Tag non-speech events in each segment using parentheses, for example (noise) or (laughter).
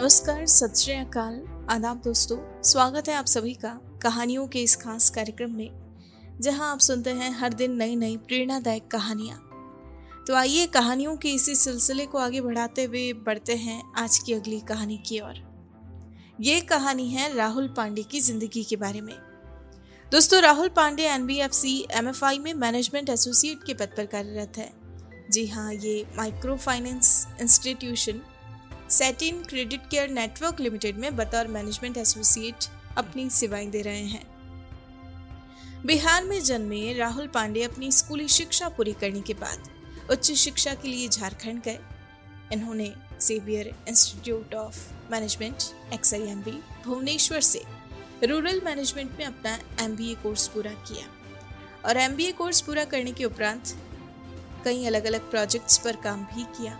नमस्कार, सत श्री अकाल। आदाब दोस्तों, स्वागत है आप सभी का कहानियों के इस खास कार्यक्रम में, जहाँ आप सुनते हैं हर दिन नई नई प्रेरणादायक कहानियाँ। तो आइए कहानियों के इसी सिलसिले को आगे बढ़ाते हुए बढ़ते हैं आज की अगली कहानी की ओर। ये कहानी है राहुल पांडे की ज़िंदगी के बारे में। दोस्तों, राहुल पांडे एनबीएफसी एमएफआई में मैनेजमेंट एसोसिएट के पद पर कार्यरत है। जी हाँ ये micro finance institution Satin Credit Care Network Limited में बतौर मैनेजमेंट एसोसिएट अपनी सेवाएँ दे रहे हैं। बिहार में जन्मे राहुल पांडे अपनी स्कूली शिक्षा पूरी करने के बाद उच्च शिक्षा के लिए झारखंड गए। इन्होंने Xavier Institute of Management XIMB Bhubaneswar से रूरल मैनेजमेंट में अपना एमबीए कोर्स पूरा किया और एमबीए कोर्स पूरा करने के उपरांत कई अलग अलग प्रोजेक्ट्स पर काम भी किया।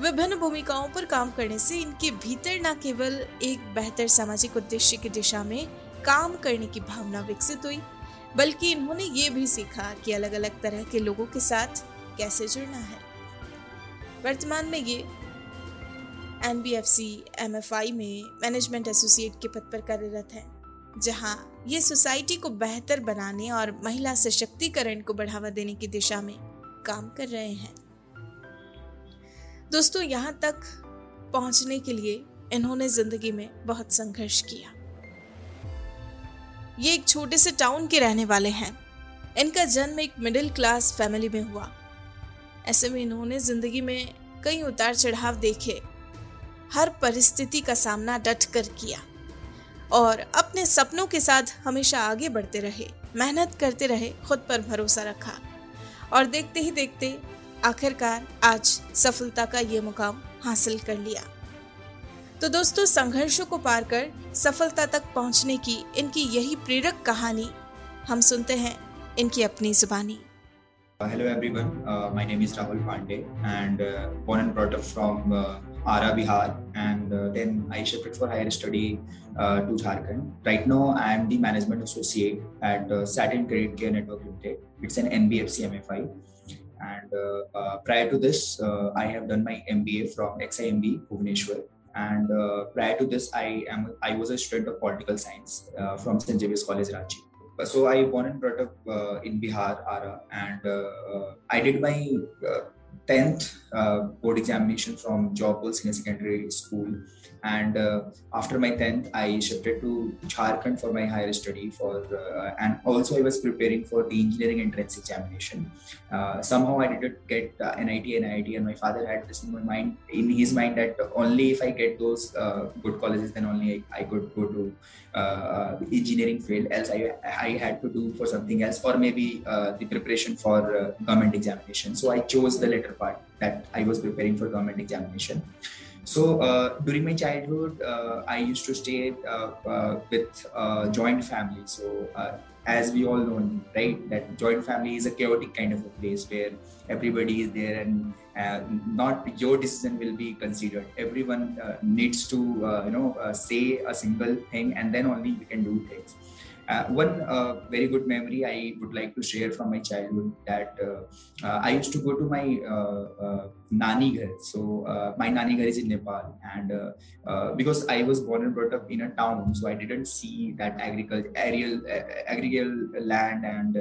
विभिन्न भूमिकाओं पर काम करने से इनके भीतर न केवल एक बेहतर सामाजिक उद्देश्य की दिशा में काम करने की भावना विकसित हुई, बल्कि इन्होंने ये भी सीखा कि अलग अलग तरह के लोगों के साथ कैसे जुड़ना है। वर्तमान में ये N B F C M F I में मैनेजमेंट एसोसिएट के पद पर कार्यरत है, जहाँ ये सोसाइटी को बेहतर बनाने और महिला सशक्तिकरण को बढ़ावा देने की दिशा में काम कर रहे हैं। दोस्तों, यहाँ तक पहुँचने के लिए इन्होंने ज़िंदगी में बहुत संघर्ष किया। ये एक छोटे से टाउन के रहने वाले हैं। इनका जन्म एक मिडिल क्लास फैमिली में हुआ। ऐसे में इन्होंने ज़िंदगी में कई उतार चढ़ाव देखे, हर परिस्थिति का सामना डट कर किया और अपने सपनों के साथ हमेशा आगे बढ़ते रहे, मेहनत करते रहे, खुद पर भरोसा रखा और देखते ही देखते आखिरकार आज सफलता का ये मुकाम हासिल कर लिया तो दोस्तों संघर्षों को पार कर सफलता तक पहुँचने की इनकी यही प्रेरक कहानी हम सुनते हैं इनकी अपनी जुबानी uh, Rahul Pandey and uh, born and brought up from uh, Ara, Bihar and uh, then I shifted for higher study uh, to Jharkhand. Right now I am the management associate at uh, Satin Credit Care Network Limited. It's an NBFC MFI And uh, uh, prior to this, uh, I have done my MBA from XIMB Bhubaneswar. And prior to this, I am I was a student of political science from St. James College, Ranchi so I born and brought up uh, in Bihar, Ara, and uh, I did my uh, 10th board examination from Jobble Senior Secondary School. And uh, after my 10th i shifted to jharkhand for my higher study for uh, and also i was preparing for the engineering entrance examination. Uh, somehow i didn't get uh, nit and iit and my father had this in my mind in his mind that only if i get those uh, good colleges then only i, I could go to uh, engineering field. Else I, I had to do for something else or maybe the preparation for government examination. So i chose the part that i was preparing for government examination so uh, during my childhood, uh, I used to stay uh, uh with uh, joint family. So uh, as we all know, right, that joint family is a chaotic kind of a place where everybody is there and not your decision will be considered. Everyone needs to, you know, say a single thing and then only we can do things. Uh, one uh, very good memory I would like to share from my childhood that uh, uh I used to go to my uh, uh, nani ghar. So my nani ghar is in Nepal, and because I was born and brought up in a town, so I didn't see that agriculture, aerial, agricultural land and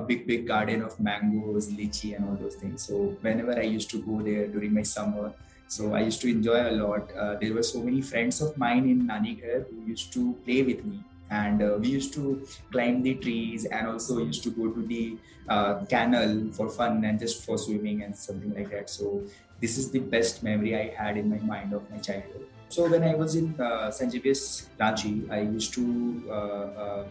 a big big garden of mangoes, lychee, and all those things. So whenever I used to go there during my summer, so I used to enjoy a lot. There were so many friends of mine in Nani Ghar who used to play with me and uh, we used to climb the trees and also used to go to the uh, canal for fun and just for swimming and something like that. So this is the best memory i had in my mind of my childhood. So when i was in uh, Xavier's ranchi i used to uh, uh,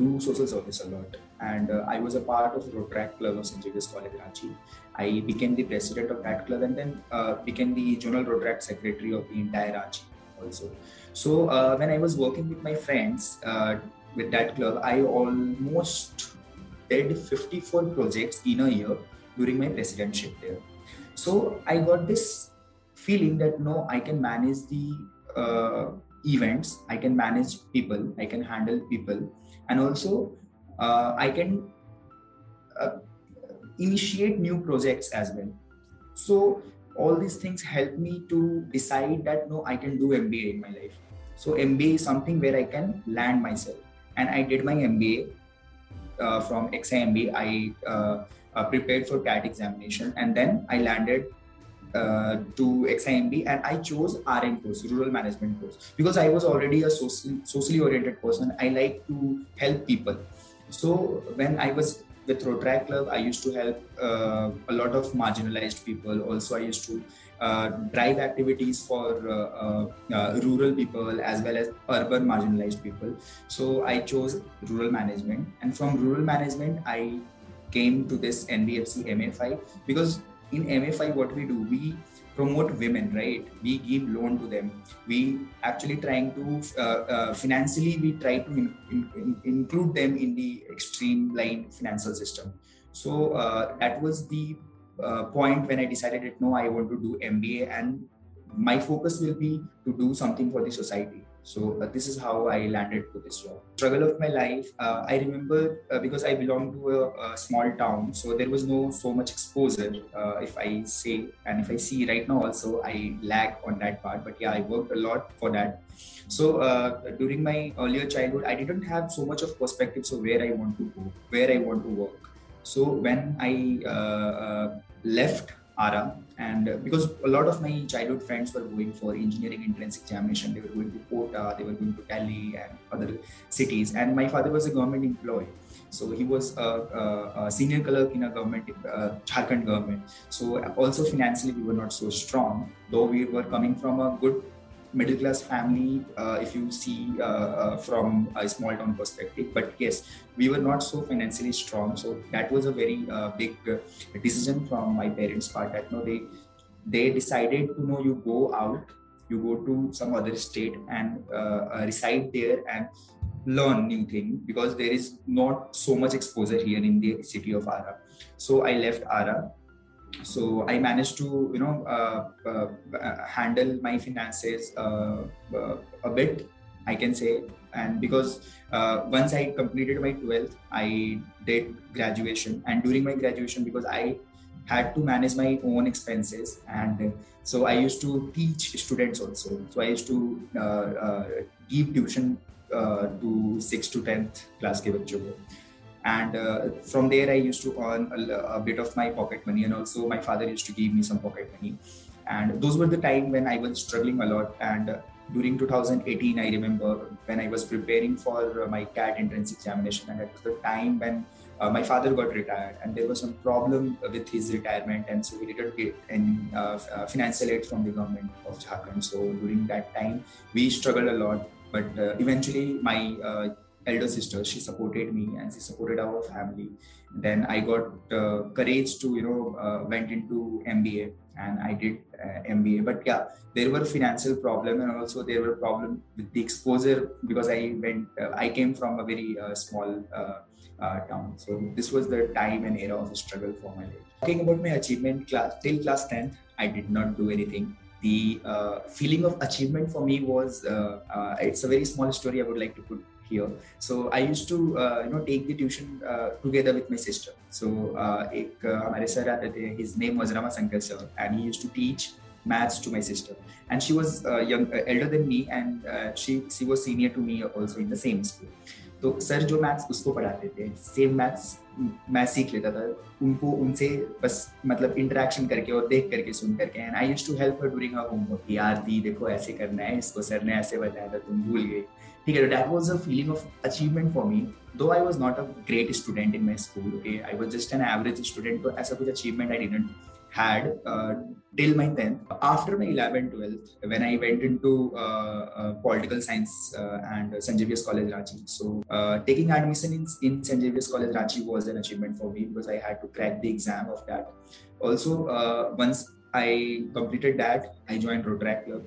do social service a lot. And uh, i was a part of the Rotaract Club of st Xavier's college ranchi. I became the president of that club and then uh, became the general Rotaract secretary of the entire ranchi also so uh, when I was working with my friends uh, with that club, I almost did 54 projects in a year during my presidentship there. So I got this feeling that no, I can manage the uh, events, I can manage people, I can handle people, and also uh, I can uh, initiate new projects as well. So all these things helped me to decide that no, I can do MBA in my life. So MBA is something where I can land myself, and I did my MBA uh, from XIMB. I uh, uh, prepared for CAT examination, and then I landed uh, to XIMB and I chose RM course, rural management course, because I was already a socially, socially oriented person. I like to help people. So when I was with Rotaract Club, I used to help uh, a lot of marginalized people. Also, I used to uh, drive activities for uh, uh, rural people as well as urban marginalized people. So I chose rural management, and from rural management, I came to this NBFC MFI because in MFI, what we do, we promote women right? We give loan to them. We actually trying to uh, uh, financially we try to in, in, include them in the extreme line financial system. So uh, that was the uh, point when i decided that no i want to do mba and my focus will be to do something for the society so uh, this is how I landed to this job. Struggle of my life. Uh, I remember uh, because I belong to a, a, small town, so there was no so much exposure. Uh, if I say and if I see right now, also I lag on that part. But yeah, I worked a lot for that. So uh, during my earlier childhood, I didn't have so much of perspectives of where I want to go, where I want to work. So when I uh, left ARA, and uh, because a lot of my childhood friends were going for engineering entrance examination. They were going to kota they were going to delhi and other cities. And my father was a government employee. So he was a, a, a senior clerk in a government uh, jharkhand government. So also financially we were not so strong though we were coming from a good middle class family uh, if you see uh, uh, from a small town perspective. But yes we were not so financially strong. So that was a very uh, big decision from my parents part that no they they decided to know you go out you go to some other state and uh, reside there and learn new thing because there is not so much exposure here in the city of ara so i left ara so i managed to you know uh, uh, handle my finances uh, uh a bit i can say. And because uh, once i completed my 12th i did graduation. And during my graduation because i had to manage my own expenses and so i used to teach students also. So i used to uh, give tuition to 6th to 10th class ke bachchon ko and uh, from there i used to earn a, a, bit of my pocket money. And also my father used to give me some pocket money. And those were the time when i was struggling a lot. And uh, during 2018 i remember when i was preparing for uh, my cat entrance examination. And that was the time when uh, my father got retired. And there was some problem with his retirement. And so he didn't get any uh, uh, financial aid from the government of jharkhand. So during that time we struggled a lot. But eventually my elder sister she supported me and she supported our family. Then i got uh, courage to you know uh, went into mba and i did uh, mba but yeah there were financial problem and also there were problem with the exposure because i went uh, i came from a very uh, small uh, town. So this was the time and era of struggle for my life. Talking about my achievement class till class 10th i did not do anything. The feeling of achievement for me was it's a very small story i would like to put here. So I used to uh, you know take the tuition uh, together with my sister. So uh, एक हमारे sir आते थे. His name was Rama Sankar sir, and he used to teach maths to my sister. And she was uh, young, uh, elder than me, and uh, she she was senior to me also in the same school. तो sir जो maths उसको पढ़ाते थे same maths मैं सीख लेता था उनको उनसे बस मतलब इंटरेक्शन करके और देख करके सुन करके and I used to help her during her homework यार दी देखो ऐसे करना है इसको सर ने ऐसे बताया था तुम भूल गई okay, that was a feeling of achievement for me. Though I was not a great student in my school, okay, I was just an average student, So as a good achievement, I didn't had uh, till my 10th. After my 11, 12, when I went into uh, uh, political science and St. College Ranchi. So, taking admission in, in St. College Ranchi was an achievement for me because I had to crack the exam of that. Also, once I completed that, I joined Rotary Club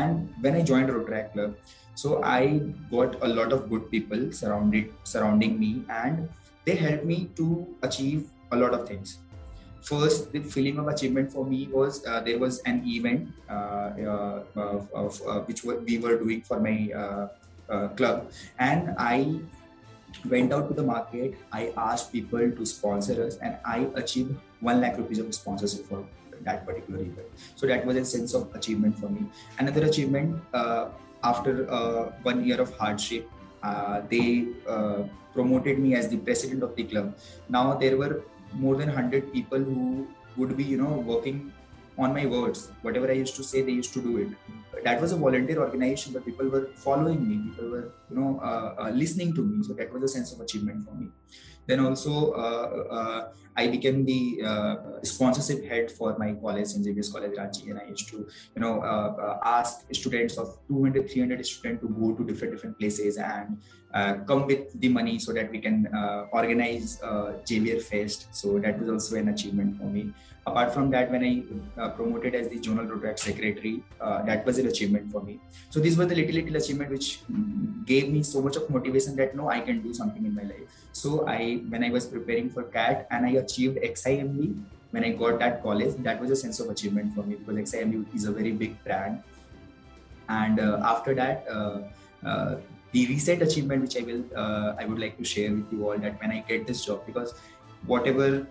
and when i joined rotaract club so i got a lot of good people surrounded surrounding me and they helped me to achieve a lot of things. First the feeling of achievement for me was uh, there was an event uh, uh, of, uh, which we were doing for my uh, uh, club. And i went out to the market. I asked people to sponsor us and i achieved 1 lakh rupees of sponsorship for that particular event. So that was a sense of achievement for me. Another achievement uh, after uh, one year of hardship, uh, they uh, promoted me as the president of the club. Now there were more than 100 people who would be, you know, working on my words. Whatever I used to say, they used to do it. That was a volunteer organization, but people were following me. People were, you know, uh, uh, listening to me. So that was a sense of achievement for me. Then also, uh, uh, I became the uh, sponsorship head for my college, St. Xavier's College, Ranchi, and I used to, you know, ask students of 200, 300 students to go to different different places and come with the money so that we can organize Xavier Fest. So that was also an achievement for me apart from that when i uh, promoted as the zonal rotaract secretary uh, that was an achievement for me so these were the little little achievement which gave me so much of motivation that no i can do something in my life so i when i was preparing for cat and i achieved ximb when i got that college that was a sense of achievement for me because ximb is a very big brand. And uh, after that uh, uh, the recent achievement which i will uh, i would like to share with you all that when i get this job because whatever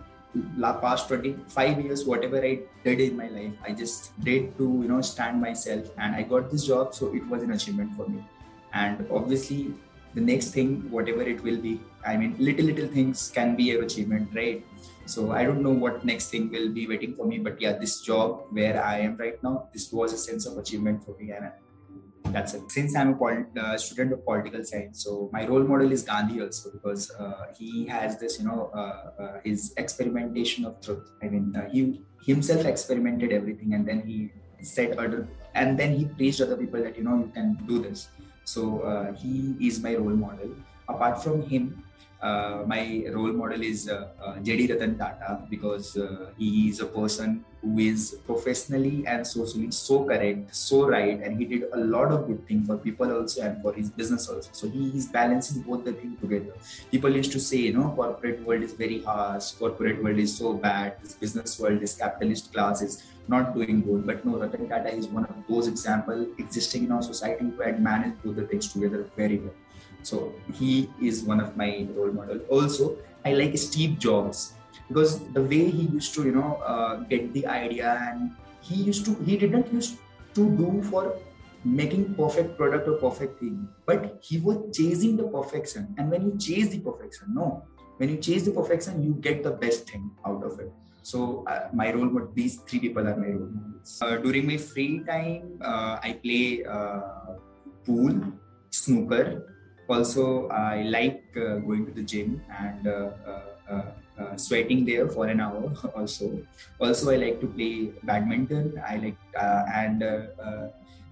past 25 years whatever i did in my life i just did to you know stand myself and i got this job so it was an achievement for me. And obviously the next thing whatever it will be i mean little little things can be an achievement right so i don't know what next thing will be waiting for me but yeah this job where i am right now this was a sense of achievement for me and that's it. Since I'm a uh, student of political science, so my role model is Gandhi also because uh, he has this, you know, uh, uh his experimentation of truth. I mean, uh, he himself experimented everything, and then he said other, and then he preached other people that you know you can do this. So uh, he is my role model. Apart from him, uh, my role model is uh, uh, JD Ratan Tata because uh, he is a person who is professionally and socially so correct, so right, and he did a lot of good things for people also and for his business also. So he is balancing both the things together. People used to say, you know, corporate world is very harsh, corporate world is so bad, this business world, this capitalist class is not doing good. But no, Ratan Tata is one of those examples existing in our society who had managed both the things together very well. So he is one of my role model. Also, I like Steve Jobs because the way he used to, you know, uh, get the idea and he used to, he didn't used to do for making perfect product or perfect thing, but he was chasing the perfection. And when you chase the perfection, no, when you chase the perfection, you get the best thing out of it. So uh, my role model, these three people are my role models. Uh, during my free time, uh, I play uh, pool, snooker, also i like uh, going to the gym and uh, uh, uh, sweating there for an hour (laughs) also also i like to play badminton i like and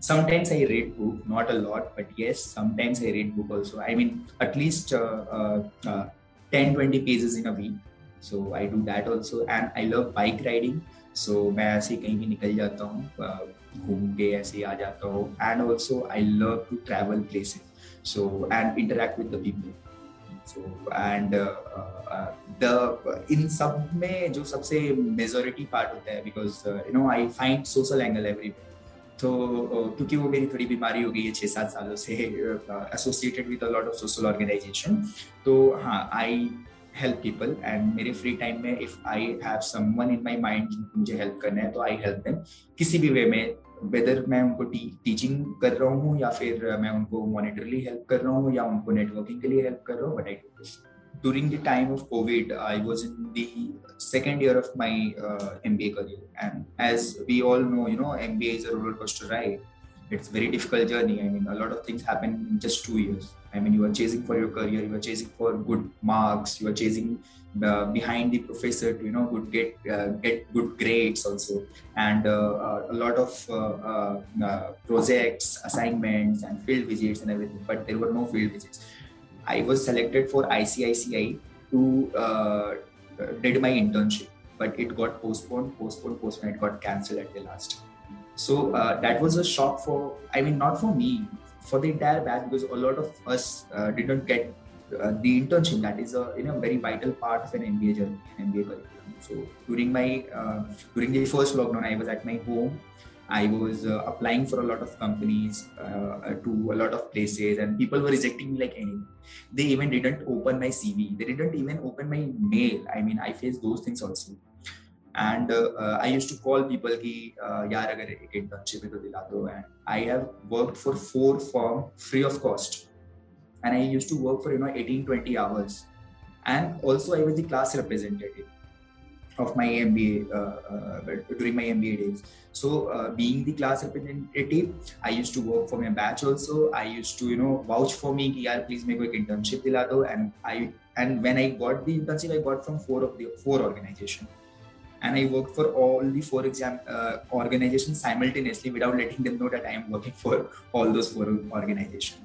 sometimes i read book not a lot but yes sometimes i read book also i mean at least 10 20 pages in a week so i do that also and i love bike riding so so, मैं ऐसे कहीं भी निकल जाता हूँ घूम के ऐसे आ जाता हूँ and also I love to travel places so and interact with the people. So and uh, uh, the in सब में जो सबसे मेजोरिटी पार्ट होता है because you know I find social angle everywhere तो क्योंकि वो मेरी थोड़ी बीमारी हो गई है छः सात सालों से associated with a lot of social organisation तो हाँ आई हेल्प पीपल एंड मेरे फ्री टाइम में if I have someone in my mind मुझे हेल्प करना है तो आई हेल्प देम किसी भी वे में वेदर मैं उनको टी, टीचिंग कर रहा हूँ या फिर मैं उनको मॉनिटरली हेल्प कर रहा हूँ या उनको नेटवर्किंग के लिए हेल्प कर रहा हूँ but I during the time of covid i was in the second year of my uh, mba career and as we all know you know mba is a roller coaster ride it's a very difficult journey i mean a lot of things happen in just two years i mean you are chasing for your career you are chasing for good marks you are chasing uh, behind the professor to you know good get uh, get good grades also. And uh, uh a lot of uh, uh, projects assignments and field visits and everything but there were no field visits. I was selected for ICICI to did my internship but it got postponed postponed postponed it got cancelled at the last. So that was a shock for i mean not for me for the entire batch because a lot of us didn't get uh, the internship that is a you know very vital part of an MBA journey, an MBA curriculum. So during my uh, during the first lockdown, I was at my home. I was uh, applying for a lot of companies uh, to a lot of places, and people were rejecting me like anything. They even didn't open my CV. They didn't even open my mail. I mean, I faced those things also and uh, uh, I used to call people ki uh, yaar agar ek internship hai to dila do and I have worked for four firm free of cost and I used to work for you know 18 20 hours and also I was the class representative of my MBA uh, uh, during my MBA days. So uh, being the class representative, I used to work for my batch also. I used to you know vouch for me कि यार please मेरे को एक internship दिला दो and I and when I got the internship I got from four of the four organization and I worked for all the four exam uh, organizations simultaneously without letting them know that I am working for all those four organizations.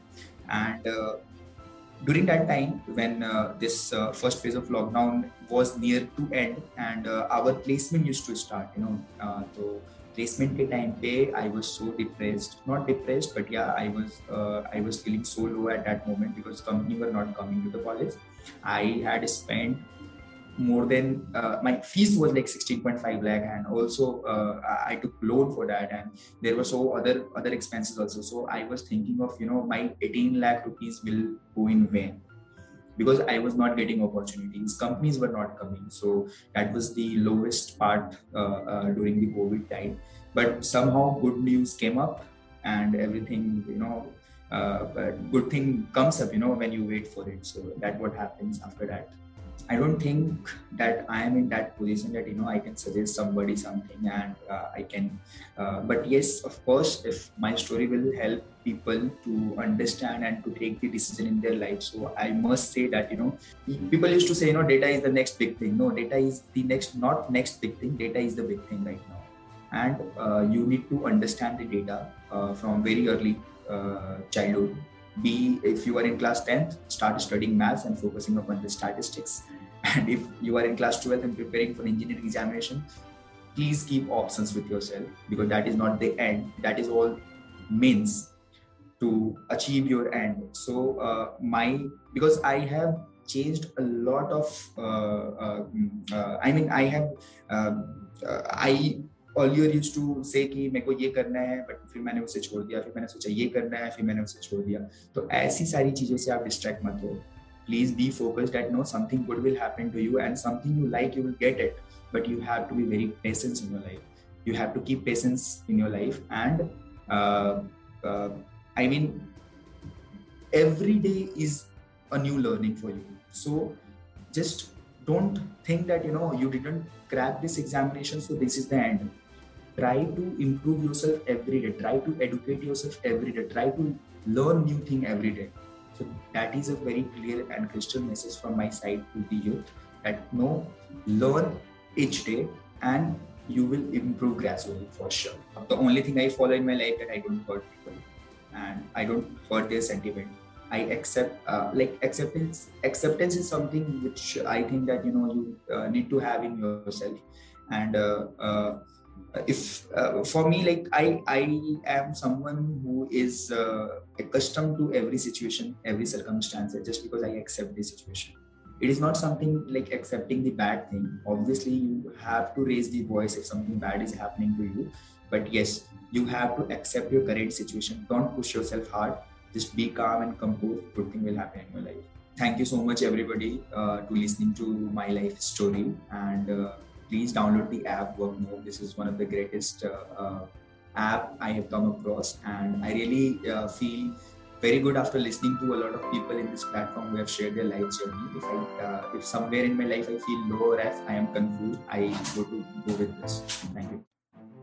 And uh, during that time when uh, this uh, first phase of lockdown was near to end and uh, our placement used to start you know uh, so placement time pe i was so depressed. Not depressed but yeah i was uh, i was feeling so low at that moment because company were not coming to the college. I had spent more than uh, my fees was like 16.5 lakh and also uh, i took loan for that and there were so other other expenses also. So i was thinking of you know my 18 lakh rupees will go in vain because i was not getting opportunities. Companies were not coming. So that was the lowest part uh, uh during the covid time. But somehow good news came up and everything you know uh, good thing comes up you know when you wait for it. So that what happens after that I don't think that I am in that position that you know I can suggest somebody something and uh, I can. Uh, but yes, of course, if my story will help people to understand and to take the decision in their life, so I must say that you know people used to say you know data is the next big thing. No, data is the next not next big thing. Data is the big thing right now, and uh, you need to understand the data uh, from very early uh, childhood be if you are in class 10th start studying maths and focusing upon the statistics. (laughs) And if you are in class 12th and preparing for engineering examination please keep options with yourself because that is not the end. That is all means to achieve your end. So uh, my because i have changed a lot of uh, uh, mm, uh i mean i have um, uh, i earlier use to say कि मेरे को ये करना है but फिर मैंने उसे छोड़ दिया फिर मैंने सोचा ये करना है फिर मैंने उसे छोड़ दिया तो ऐसी सारी चीज़ों से आप डिस्ट्रैक्ट मत हो please be focused that no something good will happen to you and something you like you will get it but you have to be very patient in your life you have to keep patience in your life and uh, uh, i mean every day is a new learning for you so just don't think that you know you didn't crack this examination so this is the end try to improve yourself every day. Try to educate yourself every day. Try to learn new thing every day. So that is a very clear and crystal message from my side to the youth that no learn each day and you will improve gradually for sure. The only thing i follow in my life that i don't hurt people and i don't hurt their sentiment. I accept uh, like acceptance acceptance is something which i think that you know you uh, need to have in yourself. And uh, uh if uh, for me like i i am someone who is uh, accustomed to every situation every circumstance just because i accept the situation. It is not something like accepting the bad thing. Obviously you have to raise the voice if something bad is happening to you. But yes you have to accept your current situation. Don't push yourself hard. Just be calm and composed good thing will happen in your life. Thank you so much everybody uh, to listening to my life story. And uh, please download the app Workmob. This is one of the greatest uh, uh, app I have come across, and I really uh, feel very good after listening to a lot of people in this platform who have shared their life journey. If I, uh, if somewhere in my life I feel low or if I am confused, I go to go with this. Thank you.